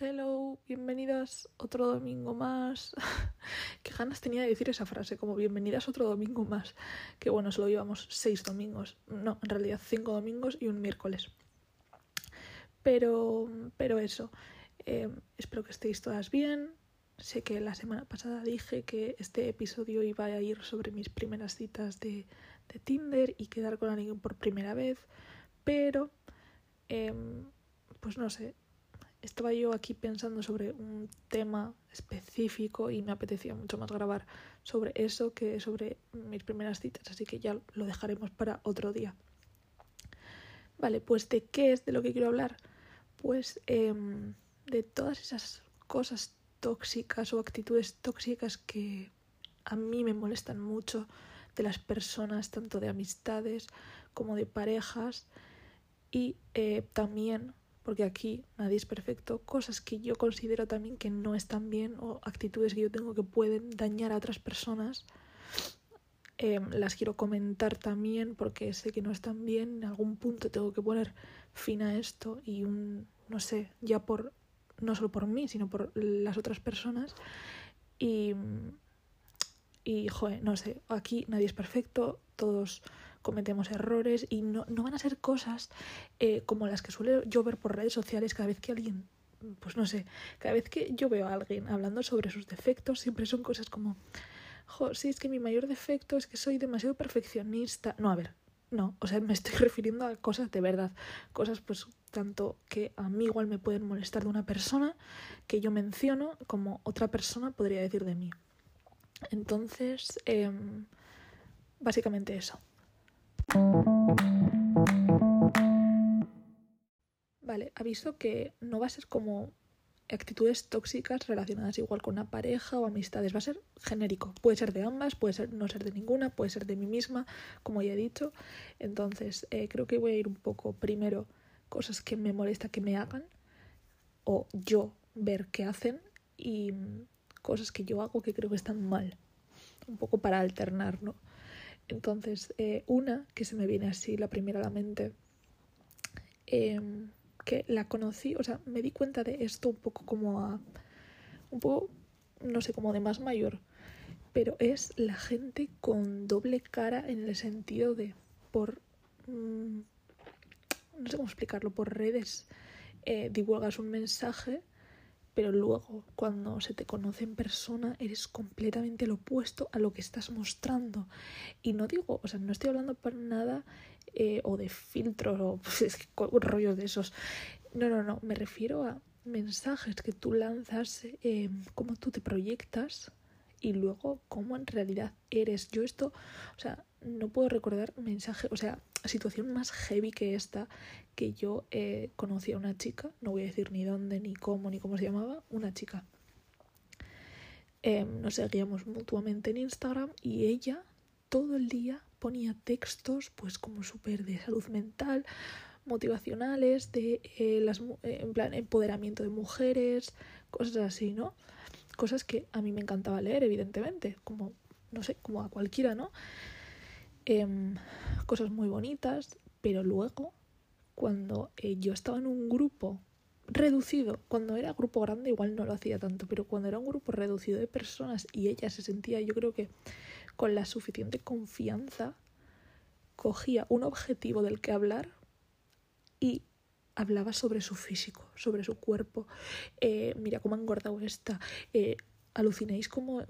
Hello, bienvenidas otro domingo más. Qué ganas tenía de decir esa frase, como bienvenidas otro domingo más. Que bueno, solo llevamos seis domingos. No, en realidad cinco domingos y un miércoles. Pero, pero eso. Eh, espero que estéis todas bien. Sé que la semana pasada dije que este episodio iba a ir sobre mis primeras citas de, de Tinder y quedar con alguien por primera vez. Pero, eh, pues no sé, estaba yo aquí pensando sobre un tema específico y me apetecía mucho más grabar sobre eso que sobre mis primeras citas, así que ya lo dejaremos para otro día. Vale, pues ¿de qué es de lo que quiero hablar? Pues eh, de todas esas cosas tóxicas o actitudes tóxicas que a mí me molestan mucho de las personas, tanto de amistades como de parejas, y eh, también porque aquí nadie es perfecto, cosas que yo considero también que no están bien o actitudes que yo tengo que pueden dañar a otras personas, eh, las quiero comentar también porque sé que no están bien, en algún punto tengo que poner fin a esto y un, no sé, ya por, no solo por mí, sino por las otras personas. Y, y no sé, aquí nadie es perfecto, todos cometemos errores y no, no van a ser cosas eh, como las que suele yo ver por redes sociales cada vez que alguien, pues no sé, cada vez que yo veo a alguien hablando sobre sus defectos, siempre son cosas como, jo, sí, es que mi mayor defecto es que soy demasiado perfeccionista. No, a ver, no, o sea, me estoy refiriendo a cosas de verdad, cosas pues tanto que a mí igual me pueden molestar de una persona que yo menciono como otra persona podría decir de mí. Entonces, eh, básicamente eso. Vale, aviso que no va a ser como actitudes tóxicas relacionadas igual con una pareja o amistades. Va a ser genérico. Puede ser de ambas, puede ser no ser de ninguna, puede ser de mí misma, como ya he dicho. Entonces, eh, creo que voy a ir un poco primero cosas que me molesta que me hagan o yo ver qué hacen y cosas que yo hago que creo que están mal. Un poco para alternar, ¿no? Entonces, eh, una que se me viene así, la primera a la mente, eh, que la conocí, o sea, me di cuenta de esto un poco como a. un poco, no sé, como de más mayor, pero es la gente con doble cara en el sentido de por. Mmm, no sé cómo explicarlo, por redes eh, divulgas un mensaje pero luego cuando se te conoce en persona eres completamente lo opuesto a lo que estás mostrando. Y no digo, o sea, no estoy hablando para nada eh, o de filtros o pues, rollos de esos. No, no, no, me refiero a mensajes que tú lanzas, eh, cómo tú te proyectas y luego cómo en realidad eres. Yo esto, o sea, no puedo recordar mensaje, o sea, situación más heavy que esta, que yo eh, conocí a una chica, no voy a decir ni dónde, ni cómo, ni cómo se llamaba, una chica. Em, nos seguíamos mutuamente en Instagram y ella todo el día ponía textos pues como súper de salud mental, motivacionales, de eh, las, eh, en plan empoderamiento de mujeres, cosas así, ¿no? Cosas que a mí me encantaba leer, evidentemente, como, no sé, como a cualquiera, ¿no? Em, cosas muy bonitas, pero luego, cuando eh, yo estaba en un grupo reducido, cuando era grupo grande igual no lo hacía tanto, pero cuando era un grupo reducido de personas y ella se sentía, yo creo que con la suficiente confianza, cogía un objetivo del que hablar y hablaba sobre su físico, sobre su cuerpo. Eh, mira cómo ha engordado esta. Eh, alucinéis como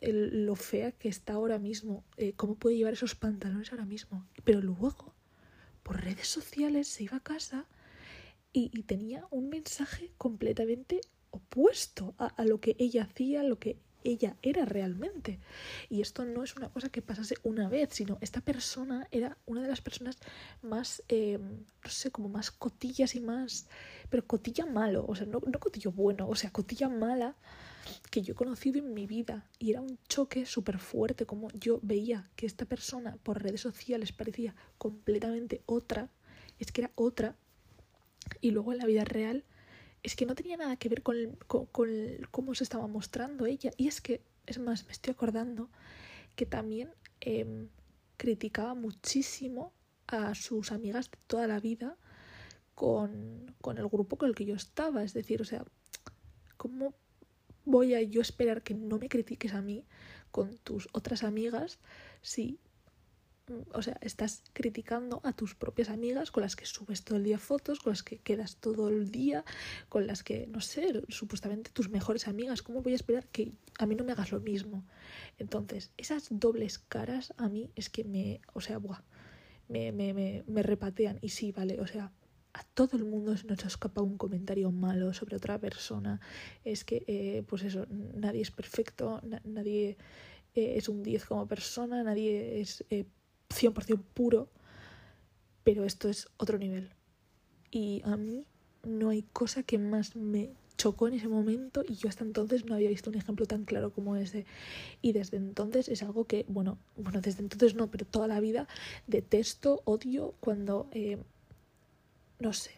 lo fea que está ahora mismo, eh, cómo puede llevar esos pantalones ahora mismo. Pero luego, por redes sociales, se iba a casa y, tenía un mensaje completamente opuesto a, a, lo que ella hacía, lo que ella era realmente. Y esto no es una cosa que pasase una vez, sino esta persona era una de las personas más, eh, no sé, como más cotillas y más... Pero cotilla malo, o sea, no, no cotillo bueno, o sea, cotilla mala que yo he conocido en mi vida. Y era un choque súper fuerte, como yo veía que esta persona por redes sociales parecía completamente otra, es que era otra, y luego en la vida real es que no tenía nada que ver con, con, cómo se estaba mostrando ella. Y es que, es más, me estoy acordando que también em, criticaba muchísimo a sus amigas de toda la vida con, con, el grupo con el que yo estaba. Es decir, o sea, ¿cómo voy a yo esperar que no me critiques a mí con tus otras amigas si o sea, estás criticando a tus propias amigas con las que subes todo el día fotos, con las que quedas todo el día, con las que, no sé, supuestamente tus mejores amigas. ¿Cómo voy a esperar que a mí no me hagas lo mismo? Entonces, esas dobles caras a mí es que me, o sea, buah, me, me, me, me repatean. Y sí, vale, o sea, a todo el mundo se nos escapa un comentario malo sobre otra persona. Es que, eh, pues eso, nadie es perfecto, nadie eh, es un 10 como persona, nadie es eh, 100% puro, pero esto es otro nivel. Y a mí no hay cosa que más me chocó en ese momento y yo hasta entonces no había visto un ejemplo tan claro como ese. Y desde entonces es algo que, bueno, bueno, desde entonces no, pero toda la vida detesto, odio cuando, eh, no sé,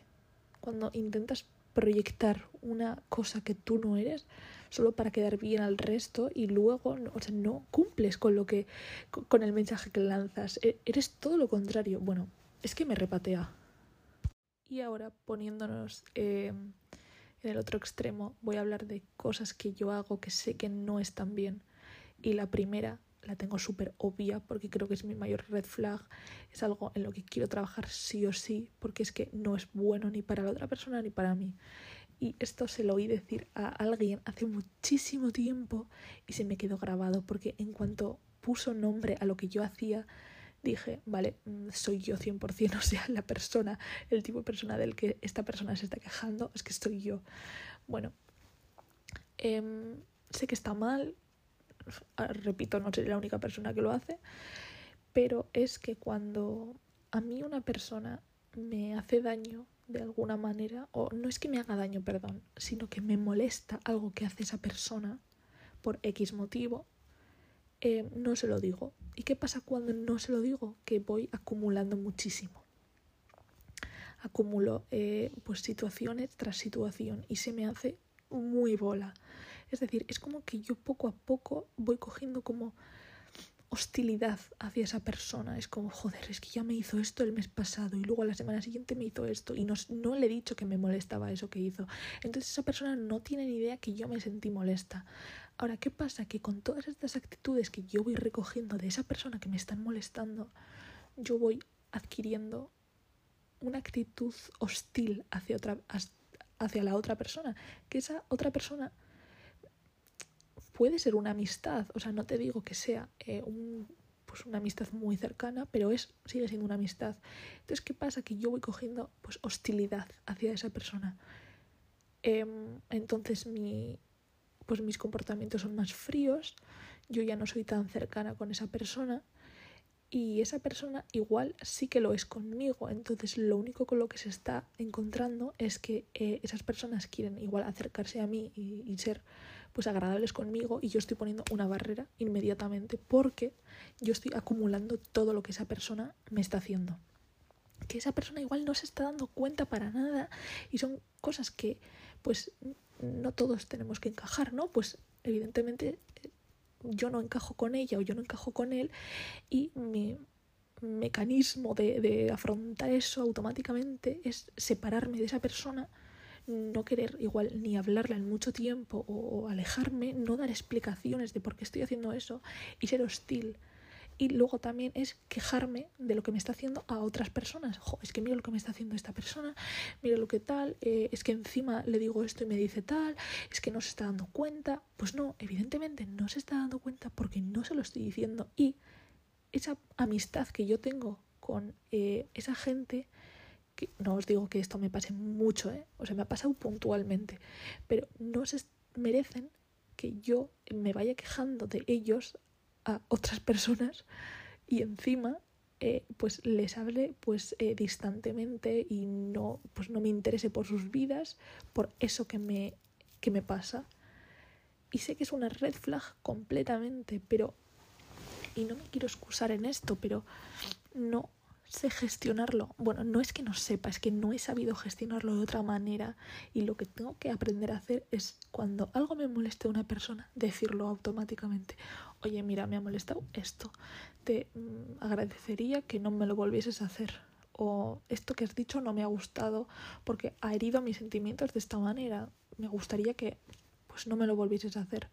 cuando intentas proyectar una cosa que tú no eres solo para quedar bien al resto y luego o sea, no cumples con lo que con el mensaje que lanzas. E, eres todo lo contrario. Bueno es que me repatea. Y ahora poniéndonos eh, en el otro extremo voy a hablar de cosas que yo hago que sé que no están bien. Y la primera la tengo súper obvia porque creo que es mi mayor red flag, es algo en lo que quiero trabajar sí o sí porque es que no es bueno ni para la otra persona ni para mí. Y esto se lo oí decir a alguien hace muchísimo tiempo y se me quedó grabado porque en cuanto puso nombre a lo que yo hacía, dije, vale, mm, soy yo 100%, o sea, la persona, el tipo de persona del que esta persona se está quejando, es que estoy yo. Bueno, em, sé que está mal, Ah, repito, no soy la única persona que lo hace, pero es que cuando a mí una persona me hace daño de alguna manera, o no es que me haga daño, perdón, sino que me molesta algo que hace esa persona por X motivo, eh, no se lo digo. ¿Y qué pasa cuando no se lo digo? Que voy acumulando muchísimo. Acumulo eh, pues situaciones tras situación y se me hace muy bola. Es decir, es como que yo poco a poco voy cogiendo como hostilidad hacia esa persona. Es como, joder, es que ya me hizo esto el mes pasado y luego a la semana siguiente me hizo esto y no, no le he dicho que me molestaba eso que hizo. Entonces esa persona no tiene ni idea que yo me sentí molesta. Ahora, ¿qué pasa? Que con todas estas actitudes que yo voy recogiendo de esa persona que me están molestando, yo voy adquiriendo una actitud hostil hacia, otra, hacia la otra persona. Que esa otra persona puede ser una amistad, o sea, no te digo que sea eh, un, pues una amistad muy cercana, pero es, sigue siendo una amistad. Entonces, ¿qué pasa? Que yo voy cogiendo pues, hostilidad hacia esa persona. Em, entonces, mi, pues, mis comportamientos son más fríos, yo ya no soy tan cercana con esa persona y esa persona igual sí que lo es conmigo. Entonces lo único con lo que se está encontrando es que eh, esas personas quieren igual acercarse a mí y ser pues agradables conmigo y yo estoy poniendo una barrera inmediatamente porque yo estoy acumulando todo lo que esa persona me está haciendo. Que esa persona igual no se está dando cuenta para nada y son cosas que pues no todos tenemos que encajar, ¿no? Pues evidentemente yo no encajo con ella o yo no encajo con él y mi mecanismo de, de afrontar eso automáticamente es separarme de esa persona no querer igual ni hablarla en mucho tiempo o, alejarme, no dar explicaciones de por qué estoy haciendo eso y ser hostil. Y luego también es quejarme de lo que me está haciendo a otras personas. es que mira lo que me está haciendo esta persona, mira lo que tal, eh, es que encima le digo esto y me dice tal, es que no se está dando cuenta. Pues no, evidentemente no se está dando cuenta porque no se lo estoy diciendo. Y esa amistad que yo tengo con eh, esa gente no os digo que esto me pase mucho, ¿eh? o sea, me ha pasado puntualmente, pero no se merecen que yo me vaya quejando de ellos a otras personas y encima eh, pues les hable pues eh, distantemente y no pues no me interese por sus vidas por eso que me que me pasa. Y sé que es una red flag completamente pero y no me quiero excusar en esto pero no sé gestionarlo. Bueno, no es que no sepa, es que no he sabido gestionarlo de otra manera. Y lo que tengo que aprender a hacer es cuando algo me moleste a una persona, decirlo automáticamente. Oye, mira, me ha molestado esto. Te mm, agradecería que no me lo volvieses a hacer. O esto que has dicho no me ha gustado porque ha herido mis sentimientos de esta manera. Me gustaría que pues no me lo volvieses a hacer.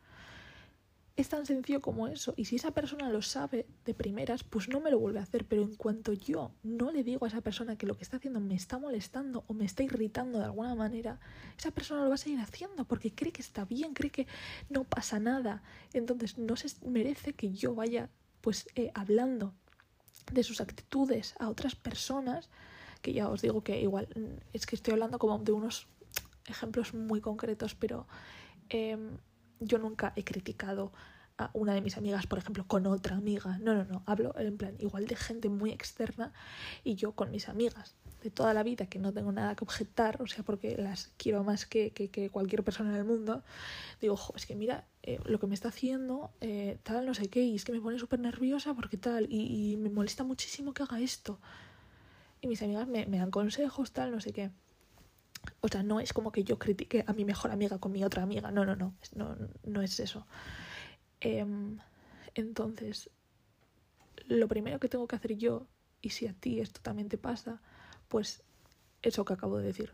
Es tan sencillo como eso. Y si esa persona lo sabe de primeras, pues no me lo vuelve a hacer. Pero en cuanto yo no le digo a esa persona que lo que está haciendo me está molestando o me está irritando de alguna manera, esa persona lo va a seguir haciendo porque cree que está bien, cree que no pasa nada. Entonces no se merece que yo vaya pues eh, hablando de sus actitudes a otras personas, que ya os digo que igual mm, es que estoy hablando como de unos ejemplos muy concretos, pero em, yo nunca he criticado a una de mis amigas, por ejemplo, con otra amiga. No, no, no. Hablo en plan igual de gente muy externa y yo con mis amigas de toda la vida que no tengo nada que objetar, o sea, porque las quiero más que, que, cualquier persona en el mundo, digo, es que mira, eh, lo que me está haciendo, eh, tal, no sé qué, y es que me pone súper nerviosa porque tal, y, y, me molesta muchísimo que haga esto. Y mis amigas me, me dan consejos, tal, no sé qué. O sea, no es como que yo critique a mi mejor amiga con mi otra amiga. No, no, no. No, no es eso. Em, entonces, lo primero que tengo que hacer yo, y si a ti esto también te pasa, pues eso que acabo de decir.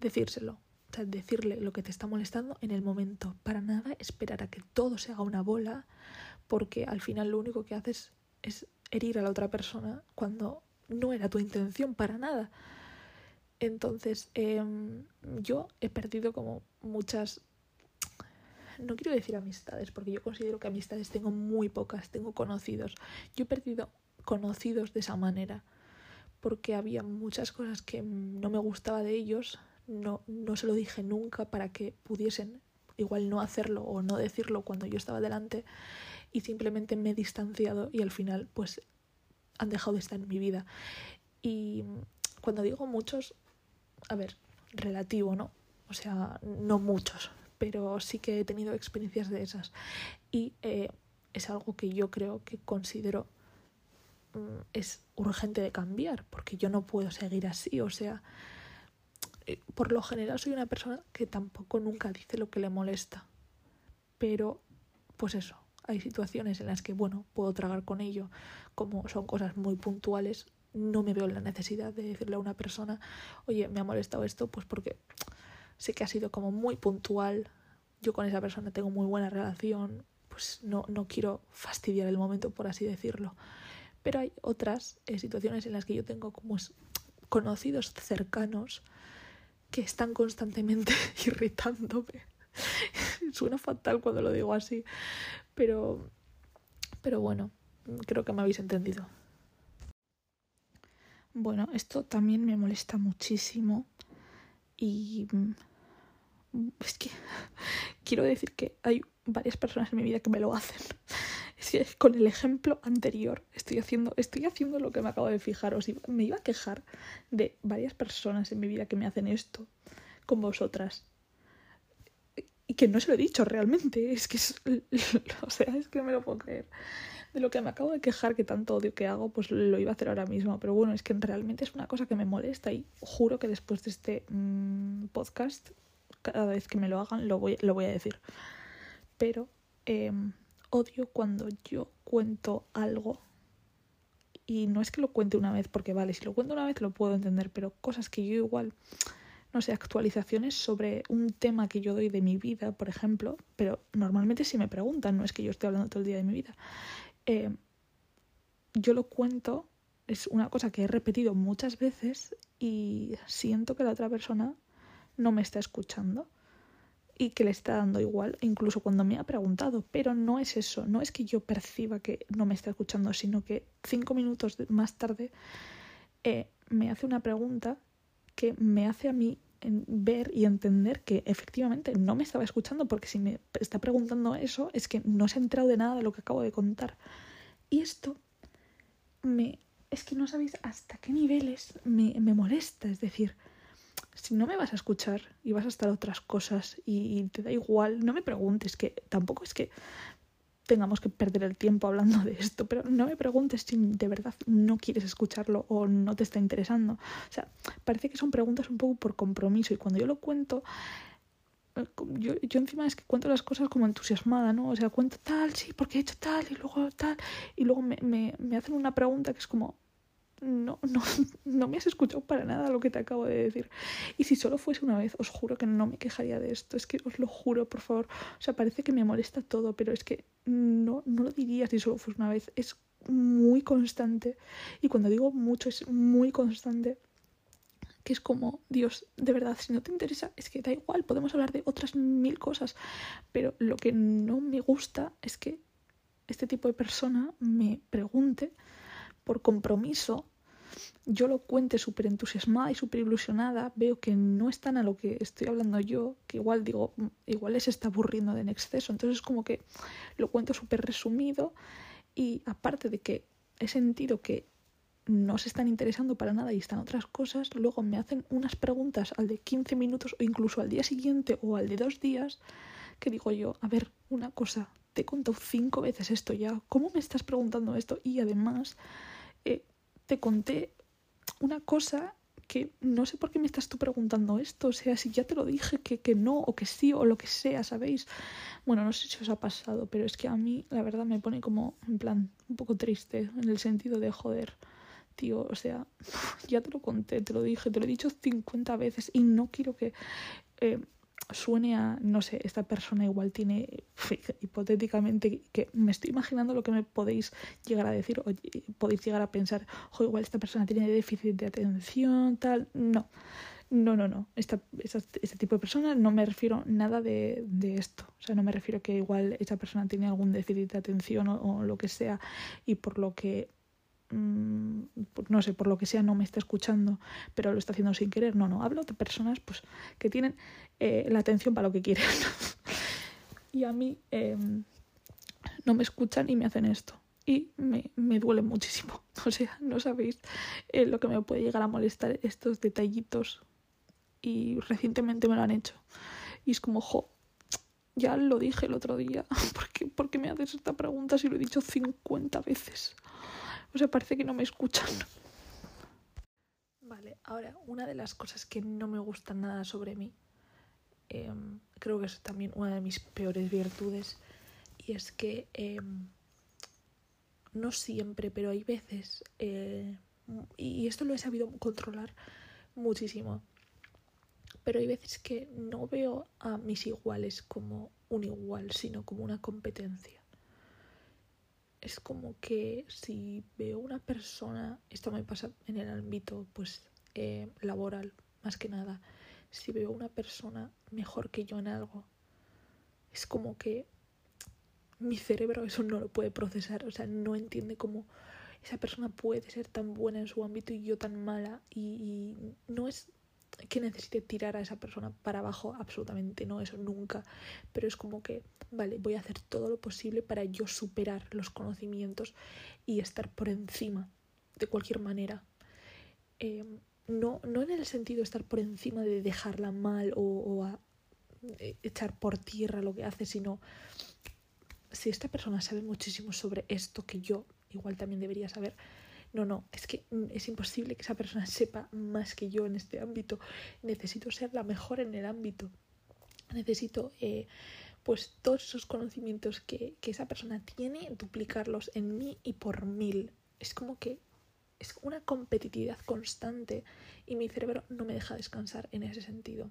Decírselo. O sea, decirle lo que te está molestando en el momento. Para nada esperar a que todo se haga una bola, porque al final lo único que haces es herir a la otra persona cuando no era tu intención para nada. Entonces, em, yo he perdido como muchas, no quiero decir amistades, porque yo considero que amistades tengo muy pocas, tengo conocidos. Yo he perdido conocidos de esa manera, porque había muchas cosas que no me gustaba de ellos, no, no se lo dije nunca para que pudiesen igual no hacerlo o no decirlo cuando yo estaba delante y simplemente me he distanciado y al final pues han dejado de estar en mi vida. Y cuando digo muchos, a ver, relativo, ¿no? O sea, no muchos, pero sí que he tenido experiencias de esas. Y eh, es algo que yo creo que considero mm, es urgente de cambiar, porque yo no puedo seguir así. O sea, eh, por lo general soy una persona que tampoco nunca dice lo que le molesta. Pero, pues eso, hay situaciones en las que, bueno, puedo tragar con ello, como son cosas muy puntuales, no me veo la necesidad de decirle a una persona, oye, me ha molestado esto, pues porque sé que ha sido como muy puntual, yo con esa persona tengo muy buena relación, pues no, no quiero fastidiar el momento, por así decirlo. Pero hay otras eh, situaciones en las que yo tengo como conocidos cercanos que están constantemente irritándome. Suena fatal cuando lo digo así, pero, pero bueno, creo que me habéis entendido. Bueno, esto también me molesta muchísimo y mm, es que quiero decir que hay varias personas en mi vida que me lo hacen. Es que con el ejemplo anterior estoy haciendo, estoy haciendo lo que me acabo de fijar. Os me iba a quejar de varias personas en mi vida que me hacen esto con vosotras. Y que no se lo he dicho realmente. Es que es, o sea, es que no me lo puedo creer de lo que me acabo de quejar, que tanto odio que hago, pues lo iba a hacer ahora mismo. Pero bueno, es que realmente es una cosa que me molesta y juro que después de este mm, podcast, cada vez que me lo hagan, lo voy, lo voy a decir. Pero em, odio cuando yo cuento algo y no es que lo cuente una vez, porque vale, si lo cuento una vez lo puedo entender, pero cosas que yo igual, no sé, actualizaciones sobre un tema que yo doy de mi vida, por ejemplo, pero normalmente si me preguntan, no es que yo esté hablando todo el día de mi vida. Eh, yo lo cuento, es una cosa que he repetido muchas veces y siento que la otra persona no me está escuchando y que le está dando igual, incluso cuando me ha preguntado, pero no es eso, no es que yo perciba que no me está escuchando, sino que cinco minutos más tarde eh, me hace una pregunta que me hace a mí ver y entender que efectivamente no me estaba escuchando porque si me está preguntando eso es que no se ha enterado de nada de lo que acabo de contar. Y esto me... es que no sabéis hasta qué niveles me, me molesta. Es decir, si no me vas a escuchar y vas a estar otras cosas y, te da igual, no me preguntes, que tampoco es que tengamos que perder el tiempo hablando de esto, pero no me preguntes si de verdad no quieres escucharlo o no te está interesando. O sea, parece que son preguntas un poco por compromiso y cuando yo lo cuento, eh, yo, yo encima es que cuento las cosas como entusiasmada, ¿no? O sea, cuento tal, sí, porque he hecho tal y luego tal, y luego me, me, me hacen una pregunta que es como, no, no, no me has escuchado para nada lo que te acabo de decir. Y si solo fuese una vez, os juro que no me quejaría de esto. Es que os lo juro, por favor. O sea, parece que me molesta todo, pero es que no, no lo diría si solo fuese una vez. Es muy constante. Y cuando digo mucho, es muy constante. Que es como, Dios, de verdad, si no te interesa, es que da igual, podemos hablar de otras mil cosas. Pero lo que no me gusta es que este tipo de persona me pregunte por compromiso, yo lo cuente súper entusiasmada y súper ilusionada, veo que no están a lo que estoy hablando yo, que igual digo, mm, igual les está aburriendo en exceso. Entonces como que lo cuento súper resumido y aparte de que he sentido que no se están interesando para nada y están otras cosas, luego me hacen unas preguntas al de 15 minutos o incluso al día siguiente o al de dos días, que digo yo, a ver, una cosa, te he contado cinco veces esto ya, ¿cómo me estás preguntando esto? Y además eh, te conté una cosa que no sé por qué me estás tú preguntando esto, o sea, si ya te lo dije que, que no, o que sí, o lo que sea, ¿sabéis? Bueno, no sé si os ha pasado, pero es que a mí la verdad me pone como, en plan, un poco triste, en el sentido de, joder, tío, o sea, ya te lo conté, te lo dije, te lo he dicho 50 veces y no quiero que eh, suene a, no sé, esta persona igual tiene, hipotéticamente, que me estoy imaginando lo que me podéis llegar a decir o podéis llegar a pensar, o igual esta persona tiene déficit de atención, tal. No, no, no, no. Esta, este tipo de persona no me refiero nada de, de, esto. O sea, no me refiero que igual esta persona tiene algún déficit de atención o lo que sea y por lo que Mm, no sé, por lo que sea no me está escuchando, pero lo está haciendo sin querer. No, no, hablo de personas pues, que tienen eh, la atención para lo que quieren. y a mí em, no me escuchan y me hacen esto. Y me, me duele muchísimo. O sea, no sabéis eh, lo que me puede llegar a molestar estos detallitos. Y recientemente me lo han hecho. Y es como, jo, ya lo dije el otro día. ¿Por ¿Por qué me haces esta pregunta si lo he dicho 50 veces? O sea, parece que no me escuchan. Vale, ahora, una de las cosas que no me gustan nada sobre mí, em, creo que es también una de mis peores virtudes, y es que em, no siempre, pero hay veces, eh, y esto lo he sabido controlar muchísimo, pero hay veces que no veo a mis iguales como un igual, sino como una competencia es como que si veo una persona, esto me pasa en el ámbito pues eh, laboral más que nada, si veo una persona mejor que yo en algo, es como que mi cerebro eso no lo puede procesar, o sea, no entiende cómo esa persona puede ser tan buena en su ámbito y yo tan mala y no es que necesite tirar a esa persona para abajo, absolutamente no, eso nunca, pero es como que, vale, voy a hacer todo lo posible para yo superar los conocimientos y estar por encima de cualquier manera. Em, no, no en el sentido de estar por encima de dejarla mal o, eh, echar por tierra lo que hace, sino si esta persona sabe muchísimo sobre esto que yo igual también debería saber, no, no, es que mm, es imposible que esa persona sepa más que yo en este ámbito. Necesito ser la mejor en el ámbito. Necesito, eh, pues, todos esos conocimientos que, que esa persona tiene, duplicarlos en mí y por mil. Es como que es una competitividad constante y mi cerebro no me deja descansar en ese sentido.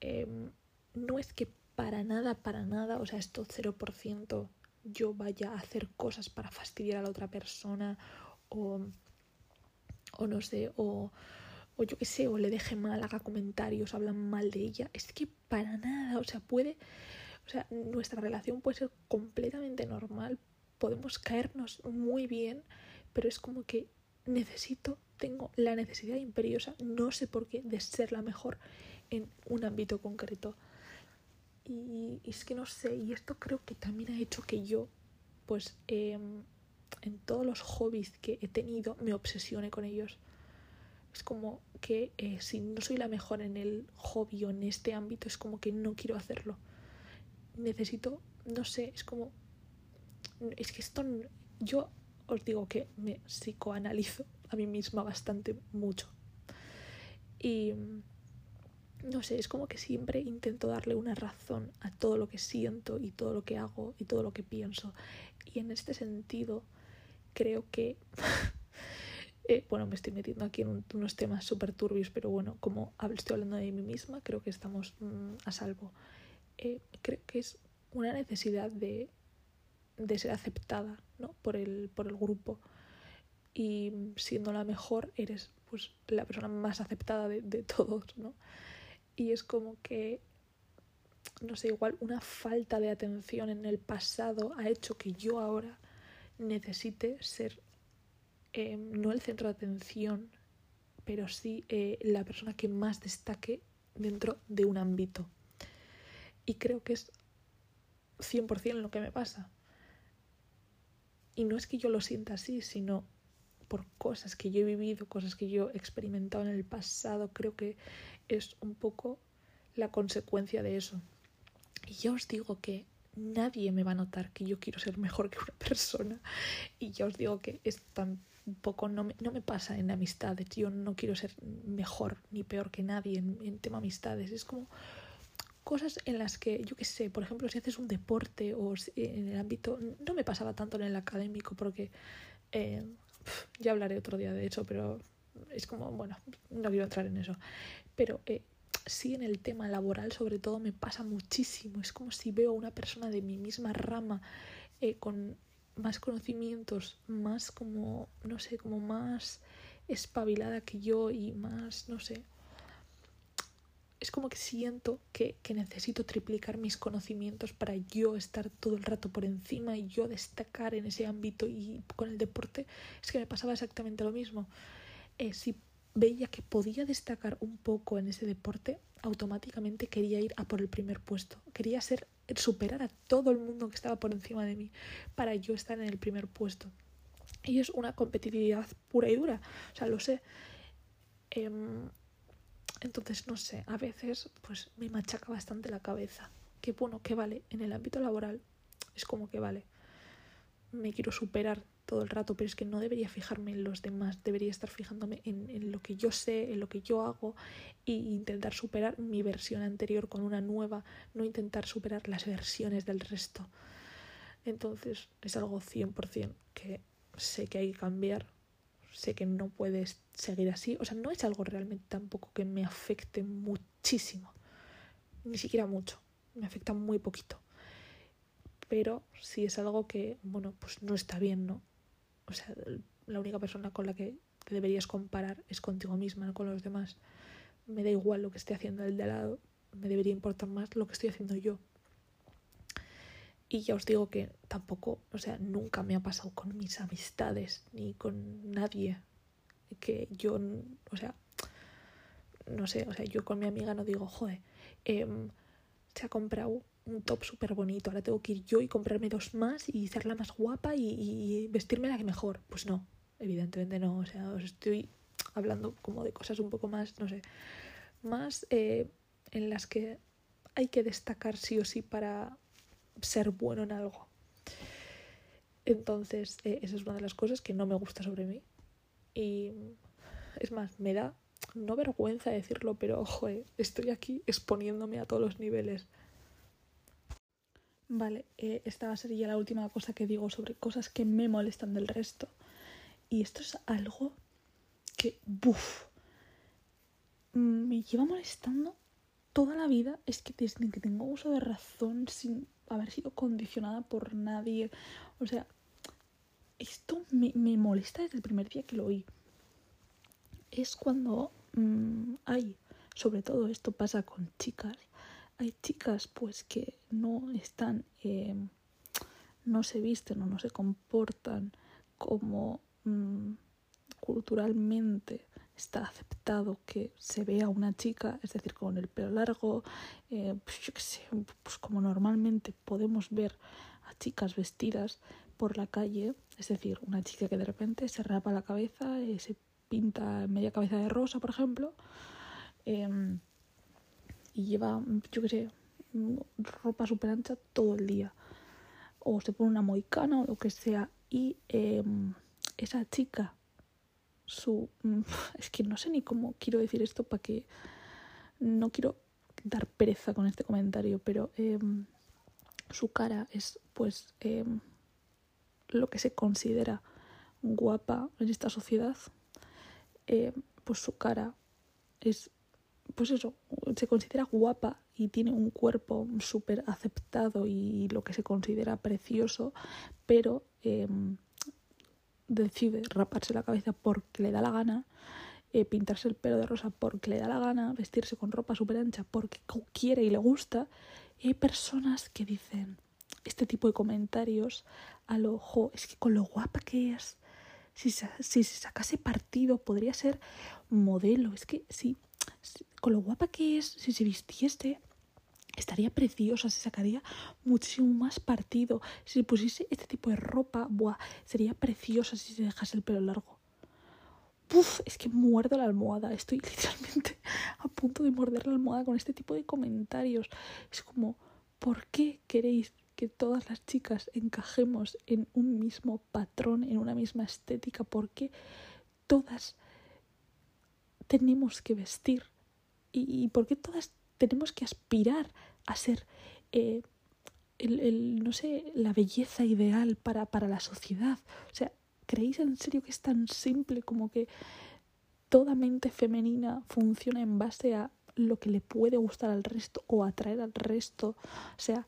Em, no es que para nada, para nada, o sea, esto 0% yo vaya a hacer cosas para fastidiar a la otra persona o, o no sé, o, o yo qué sé, o le deje mal, haga comentarios, hablan mal de ella. Es que para nada, o sea, puede, o sea, nuestra relación puede ser completamente normal, podemos caernos muy bien, pero es como que necesito, tengo la necesidad imperiosa, no sé por qué, de ser la mejor en un ámbito concreto. Y, es que no sé, y esto creo que también ha hecho que yo, pues em, en todos los hobbies que he tenido, me obsesione con ellos. Es como que eh, si no soy la mejor en el hobby o en este ámbito, es como que no quiero hacerlo. Necesito, no sé, es como... Es que esto, yo os digo que me psicoanalizo a mí misma bastante mucho. Y no sé, es como que siempre intento darle una razón a todo lo que siento y todo lo que hago y todo lo que pienso. Y en este sentido, creo que Eh, bueno, me estoy metiendo aquí en unos temas súper turbios, pero bueno, como estoy hablando de mí misma, creo que estamos mm, a salvo. Eh, creo que es una necesidad de, de ser aceptada ¿no? por, el, por el grupo. Y siendo la mejor, eres pues la persona más aceptada de, de todos, ¿no? Y es como que no sé, igual una falta de atención en el pasado ha hecho que yo ahora necesite ser Em, no el centro de atención, pero sí eh, la persona que más destaque dentro de un ámbito. Y creo que es 100% lo que me pasa. Y no es que yo lo sienta así, sino por cosas que yo he vivido, cosas que yo he experimentado en el pasado, creo que es un poco la consecuencia de eso. Y ya os digo que nadie me va a notar que yo quiero ser mejor que una persona. Y ya os digo que es tan un poco, no me, no me pasa en amistades, yo no quiero ser mejor ni peor que nadie en, tema amistades, es como cosas en las que, yo qué sé, por ejemplo, si haces un deporte o en el ámbito, no me pasaba tanto en el académico porque eh, ya hablaré otro día de eso, pero es como, bueno, no quiero entrar en eso, pero eh, sí en el tema laboral sobre todo me pasa muchísimo, es como si veo a una persona de mi misma rama eh, con más conocimientos, más como, no sé, como más espabilada que yo y más, no sé. Es como que siento que, que, necesito triplicar mis conocimientos para yo estar todo el rato por encima y yo destacar en ese ámbito y con el deporte es que me pasaba exactamente lo mismo. Eh, si veía que podía destacar un poco en ese deporte, automáticamente quería ir a por el primer puesto. Quería ser superar a todo el mundo que estaba por encima de mí para yo estar en el primer puesto. Y es una competitividad pura y dura, o sea, lo sé. Em, entonces, no sé, a veces pues me machaca bastante la cabeza. Que bueno, que vale, en el ámbito laboral es como que vale, me quiero superar todo el rato, pero es que no debería fijarme en los demás, debería estar fijándome en, lo que yo sé, en lo que yo hago e intentar superar mi versión anterior con una nueva, no intentar superar las versiones del resto. Entonces es algo 100% que sé que hay que cambiar, sé que no puedes seguir así, o sea, no es algo realmente tampoco que me afecte muchísimo, ni siquiera mucho, me afecta muy poquito pero sí es algo que, bueno, pues no está bien, ¿no? o sea, la única persona con la que te deberías comparar es contigo misma, no con los demás. Me da igual lo que esté haciendo el de al lado, me debería importar más lo que estoy haciendo yo. Y ya os digo que tampoco, o sea, nunca me ha pasado con mis amistades ni con nadie que yo, o sea, no sé, o sea, yo con mi amiga no digo, joder, em, se ha comprado un top súper bonito, ahora tengo que ir yo y comprarme dos más y ser la más guapa y, vestirme la que mejor. Pues no, evidentemente no, o sea, os estoy hablando como de cosas un poco más, no sé, más eh, en las que hay que destacar sí o sí para ser bueno en algo. Entonces, eh, esa es una de las cosas que no me gusta sobre mí. Y es más, me da no vergüenza decirlo, pero ojo, estoy aquí exponiéndome a todos los niveles. Vale, eh, esta va a ser ya la última cosa que digo sobre cosas que me molestan del resto. Y esto es algo que, buf, me lleva molestando toda la vida. Es que desde que tengo uso de razón, sin haber sido condicionada por nadie. O sea, esto me, molesta desde el primer día que lo oí. Es cuando mm, hay, sobre todo esto pasa con chicas, hay chicas pues que no están, eh, no se visten o no se comportan como mm, culturalmente está aceptado que se vea una chica, es decir, con el pelo largo, eh, pues yo qué sé, pues como normalmente podemos ver a chicas vestidas por la calle, es decir, una chica que de repente se rapa la cabeza, se pinta media cabeza de rosa, por ejemplo, em, y lleva, yo qué sé, ropa súper ancha todo el día. O se pone una moicana o lo que sea. Y em, esa chica, su... Es que no sé ni cómo quiero decir esto para que... No quiero dar pereza con este comentario, pero em, su cara es pues em, lo que se considera guapa en esta sociedad, eh, pues su cara es, pues eso, se considera guapa y tiene un cuerpo súper aceptado y lo que se considera precioso, pero em, decide raparse la cabeza porque le da la gana, eh, pintarse el pelo de rosa porque le da la gana, vestirse con ropa súper ancha porque quiere y le gusta. Y hay personas que dicen este tipo de comentarios a lo, ojo, es que con lo guapa que es, si se, sacase partido podría ser modelo. Es que si, con lo guapa que es, si se vistiese, estaría preciosa, se sacaría muchísimo más partido. Si se pusiese este tipo de ropa, buah, sería preciosa si se dejase el pelo largo. Puf, es que muerdo la almohada. Estoy literalmente a punto de morder la almohada con este tipo de comentarios. Es como, ¿por qué queréis que todas las chicas encajemos en un mismo patrón, en una misma estética? ¿Por qué todas tenemos que vestir? ¿Y, y por qué todas tenemos que aspirar a ser eh, el, no sé, la belleza ideal para, para la sociedad. O sea, ¿creéis en serio que es tan simple como que toda mente femenina funciona en base a lo que le puede gustar al resto o atraer al resto? O sea,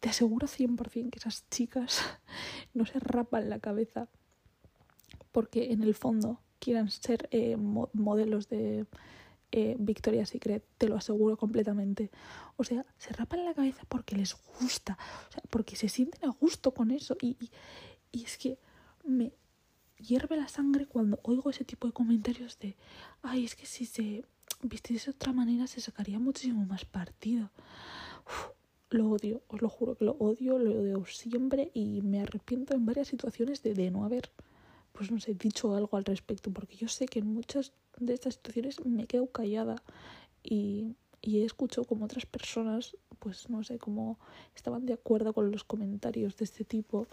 te aseguro 100% que esas chicas no se rapan la cabeza porque en el fondo quieran ser eh, modelos de eh, Victoria's Secret, te lo aseguro completamente. O sea, se rapan la cabeza porque les gusta, o sea, porque se sienten a gusto con eso. Y, y, y es que me hierve la sangre cuando oigo ese tipo de comentarios de, ay, es que si se vistiese de otra manera se sacaría muchísimo más partido. lo odio, os lo juro que lo odio, lo odio siempre y me arrepiento en varias situaciones de, de no haber, pues no sé, dicho algo al respecto, porque yo sé que en muchas de estas situaciones me quedo callada y, y he escuchado como otras personas, pues no sé, cómo estaban de acuerdo con los comentarios de este tipo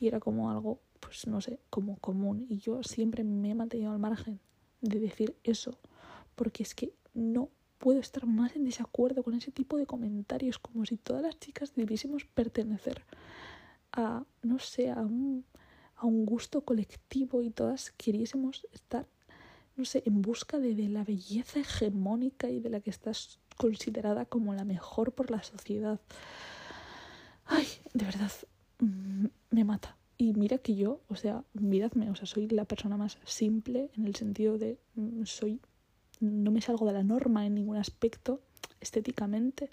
y era como algo, pues no sé, como común. Y yo siempre me he mantenido al margen de decir eso, porque es que no puedo estar más en desacuerdo con ese tipo de comentarios, como si todas las chicas debiésemos pertenecer a, no sé, a un, a un gusto colectivo y todas queriésemos estar no sé, en busca de, de la belleza hegemónica y de la que estás considerada como la mejor por la sociedad. Ay, de verdad, mm, me mata. Y mira que yo, o sea, miradme, o sea, soy la persona más simple en el sentido de mm, soy no me salgo de la norma en ningún aspecto estéticamente.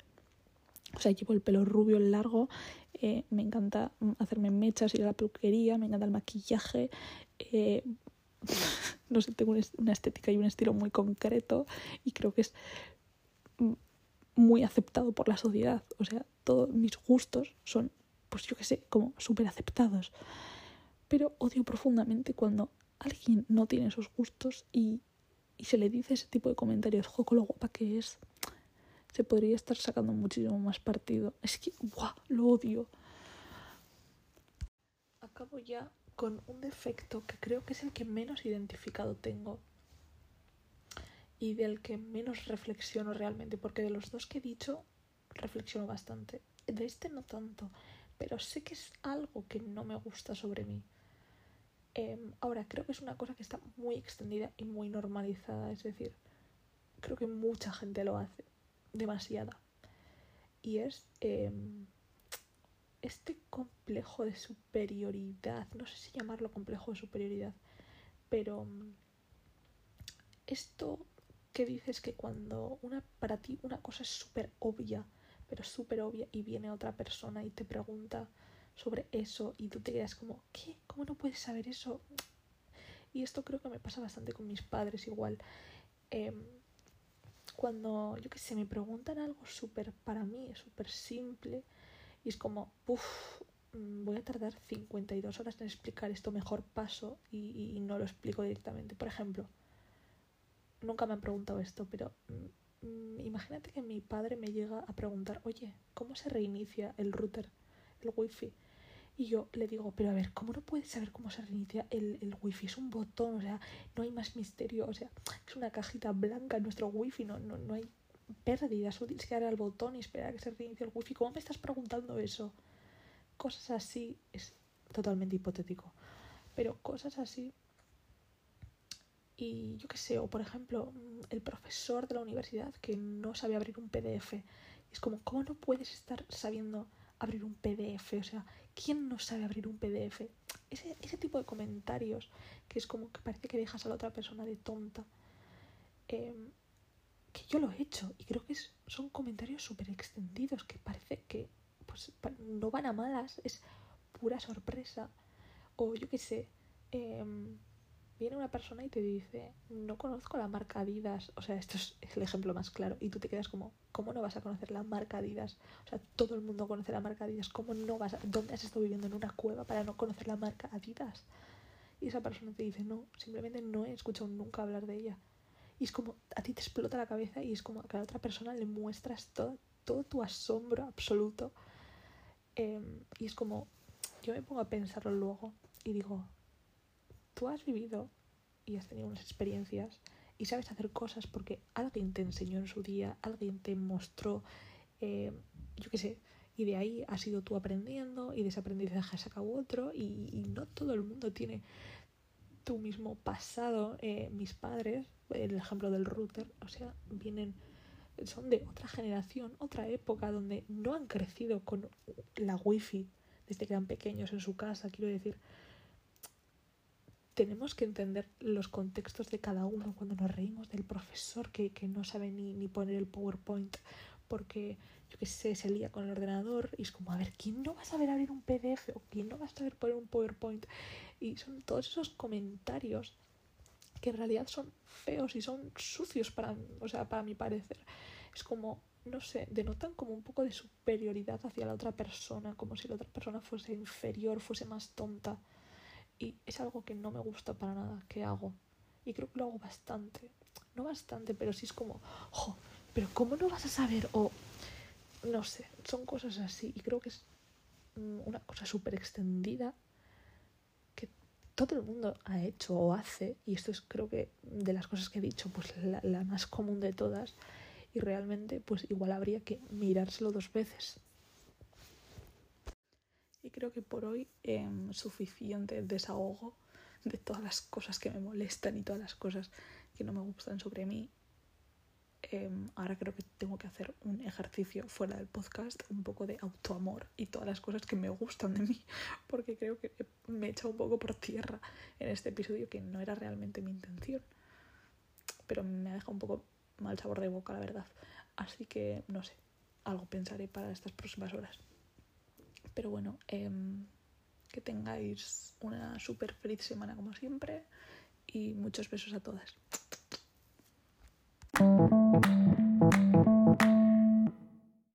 O sea, llevo el pelo rubio, largo, eh, me encanta hacerme mechas, ir a la peluquería, me encanta el maquillaje, eh, no sé, tengo una estética y un estilo muy concreto y creo que es muy aceptado por la sociedad. O sea, todos mis gustos son, pues yo qué sé, como súper aceptados. Pero odio profundamente cuando alguien no tiene esos gustos y, y se le dice ese tipo de comentarios, joco lo guapa que es. Se podría estar sacando muchísimo más partido. Es que, ¡guau! Lo odio. Acabo ya con un defecto que creo que es el que menos identificado tengo y del que menos reflexiono realmente, porque de los dos que he dicho reflexiono bastante. De este no tanto, pero sé que es algo que no me gusta sobre mí. Eh, ahora, creo que es una cosa que está muy extendida y muy normalizada, es decir, creo que mucha gente lo hace, demasiada. Y es eh, este complejo de superioridad, no sé si llamarlo complejo de superioridad, pero mm, esto que dices que cuando una para ti una cosa es súper obvia, pero súper obvia y viene otra persona y te pregunta sobre eso y tú te quedas como, ¿qué? ¿Cómo no puedes saber eso? Y esto creo que me pasa bastante con mis padres igual. Em, cuando, yo qué sé, me preguntan algo súper, para mí, súper simple, y es como, uff, mm, voy a tardar 52 horas en explicar esto mejor paso y, y, no lo explico directamente. Por ejemplo, nunca me han preguntado esto, pero mm, imagínate que mi padre me llega a preguntar, oye, ¿cómo se reinicia el router, el wifi? Y yo le digo, pero a ver, ¿cómo no puedes saber cómo se reinicia el, el wifi? Es un botón, o sea, no hay más misterio, o sea, es una cajita blanca en nuestro wifi, no, no, no hay pérdida, solo tienes que dar al botón y esperar a que se reinicie el wifi. ¿Cómo me estás preguntando eso? Cosas así es totalmente hipotético. pero cosas así. Y yo qué sé, o por ejemplo, el profesor de la universidad que no sabe abrir un PDF. Es como, ¿cómo no puedes estar sabiendo abrir un PDF? O sea, ¿quién no sabe abrir un PDF? Ese, ese tipo de comentarios que es como que parece que dejas a la otra persona de tonta. Em, que yo lo he hecho y creo que son comentarios súper extendidos que parece que pues no van a malas, es pura sorpresa. O yo qué sé, em, viene una persona y te dice, no conozco la marca Adidas, o sea, esto es el ejemplo más claro, y tú te quedas como, ¿cómo no vas a conocer la marca Adidas? O sea, todo el mundo conoce la marca Adidas, ¿cómo no vas a, dónde has estado viviendo en una cueva para no conocer la marca Adidas? Y esa persona te dice, no, simplemente no he escuchado nunca hablar de ella. Y es como, a ti te explota la cabeza y es como que a la otra persona le muestras todo, todo tu asombro absoluto. Em, y es como, yo me pongo a pensarlo luego y digo, tú has vivido y has tenido unas experiencias y sabes hacer cosas porque alguien te enseñó en su día, alguien te mostró, em, yo qué sé, y de ahí has ido tú aprendiendo y de ese aprendizaje sacado otro y, y no todo el mundo tiene tu mismo pasado. Eh, mis padres, el ejemplo del router, o sea, vienen, son de otra generación, otra época donde no han crecido con la wifi desde que eran pequeños en su casa, quiero decir. Tenemos que entender los contextos de cada uno cuando nos reímos del profesor que, que no sabe ni, ni poner el PowerPoint porque, yo qué sé, se lía con el ordenador y es como, a ver, ¿quién no va a saber abrir un PDF o quién no va a saber poner un PowerPoint? Y son todos esos comentarios que en realidad son feos y son sucios para, o sea, para mi parecer. Es como, no sé, denotan como un poco de superioridad hacia la otra persona, como si la otra persona fuese inferior, fuese más tonta. Y es algo que no me gusta para nada, que hago. Y creo que lo hago bastante. No bastante, pero sí es como, jo, pero ¿cómo no vas a saber? O, no sé, son cosas así. Y creo que es mm, una cosa súper extendida que todo el mundo ha hecho o hace. Y esto es creo que de las cosas que he dicho, pues la, más común de todas. Y realmente, pues igual habría que mirárselo dos veces. Creo que por hoy eh, suficiente desahogo de todas las cosas que me molestan y todas las cosas que no me gustan sobre mí Em, ahora creo que tengo que hacer un ejercicio fuera del podcast, un poco de autoamor y todas las cosas que me gustan de mí, porque creo que me he echado un poco por tierra en este episodio que no era realmente mi intención. Pero me ha dejado un poco mal sabor de boca, la verdad. Así que, no sé, algo pensaré para estas próximas horas. Pero bueno, em, que tengáis una súper feliz semana como siempre y muchos besos a todas.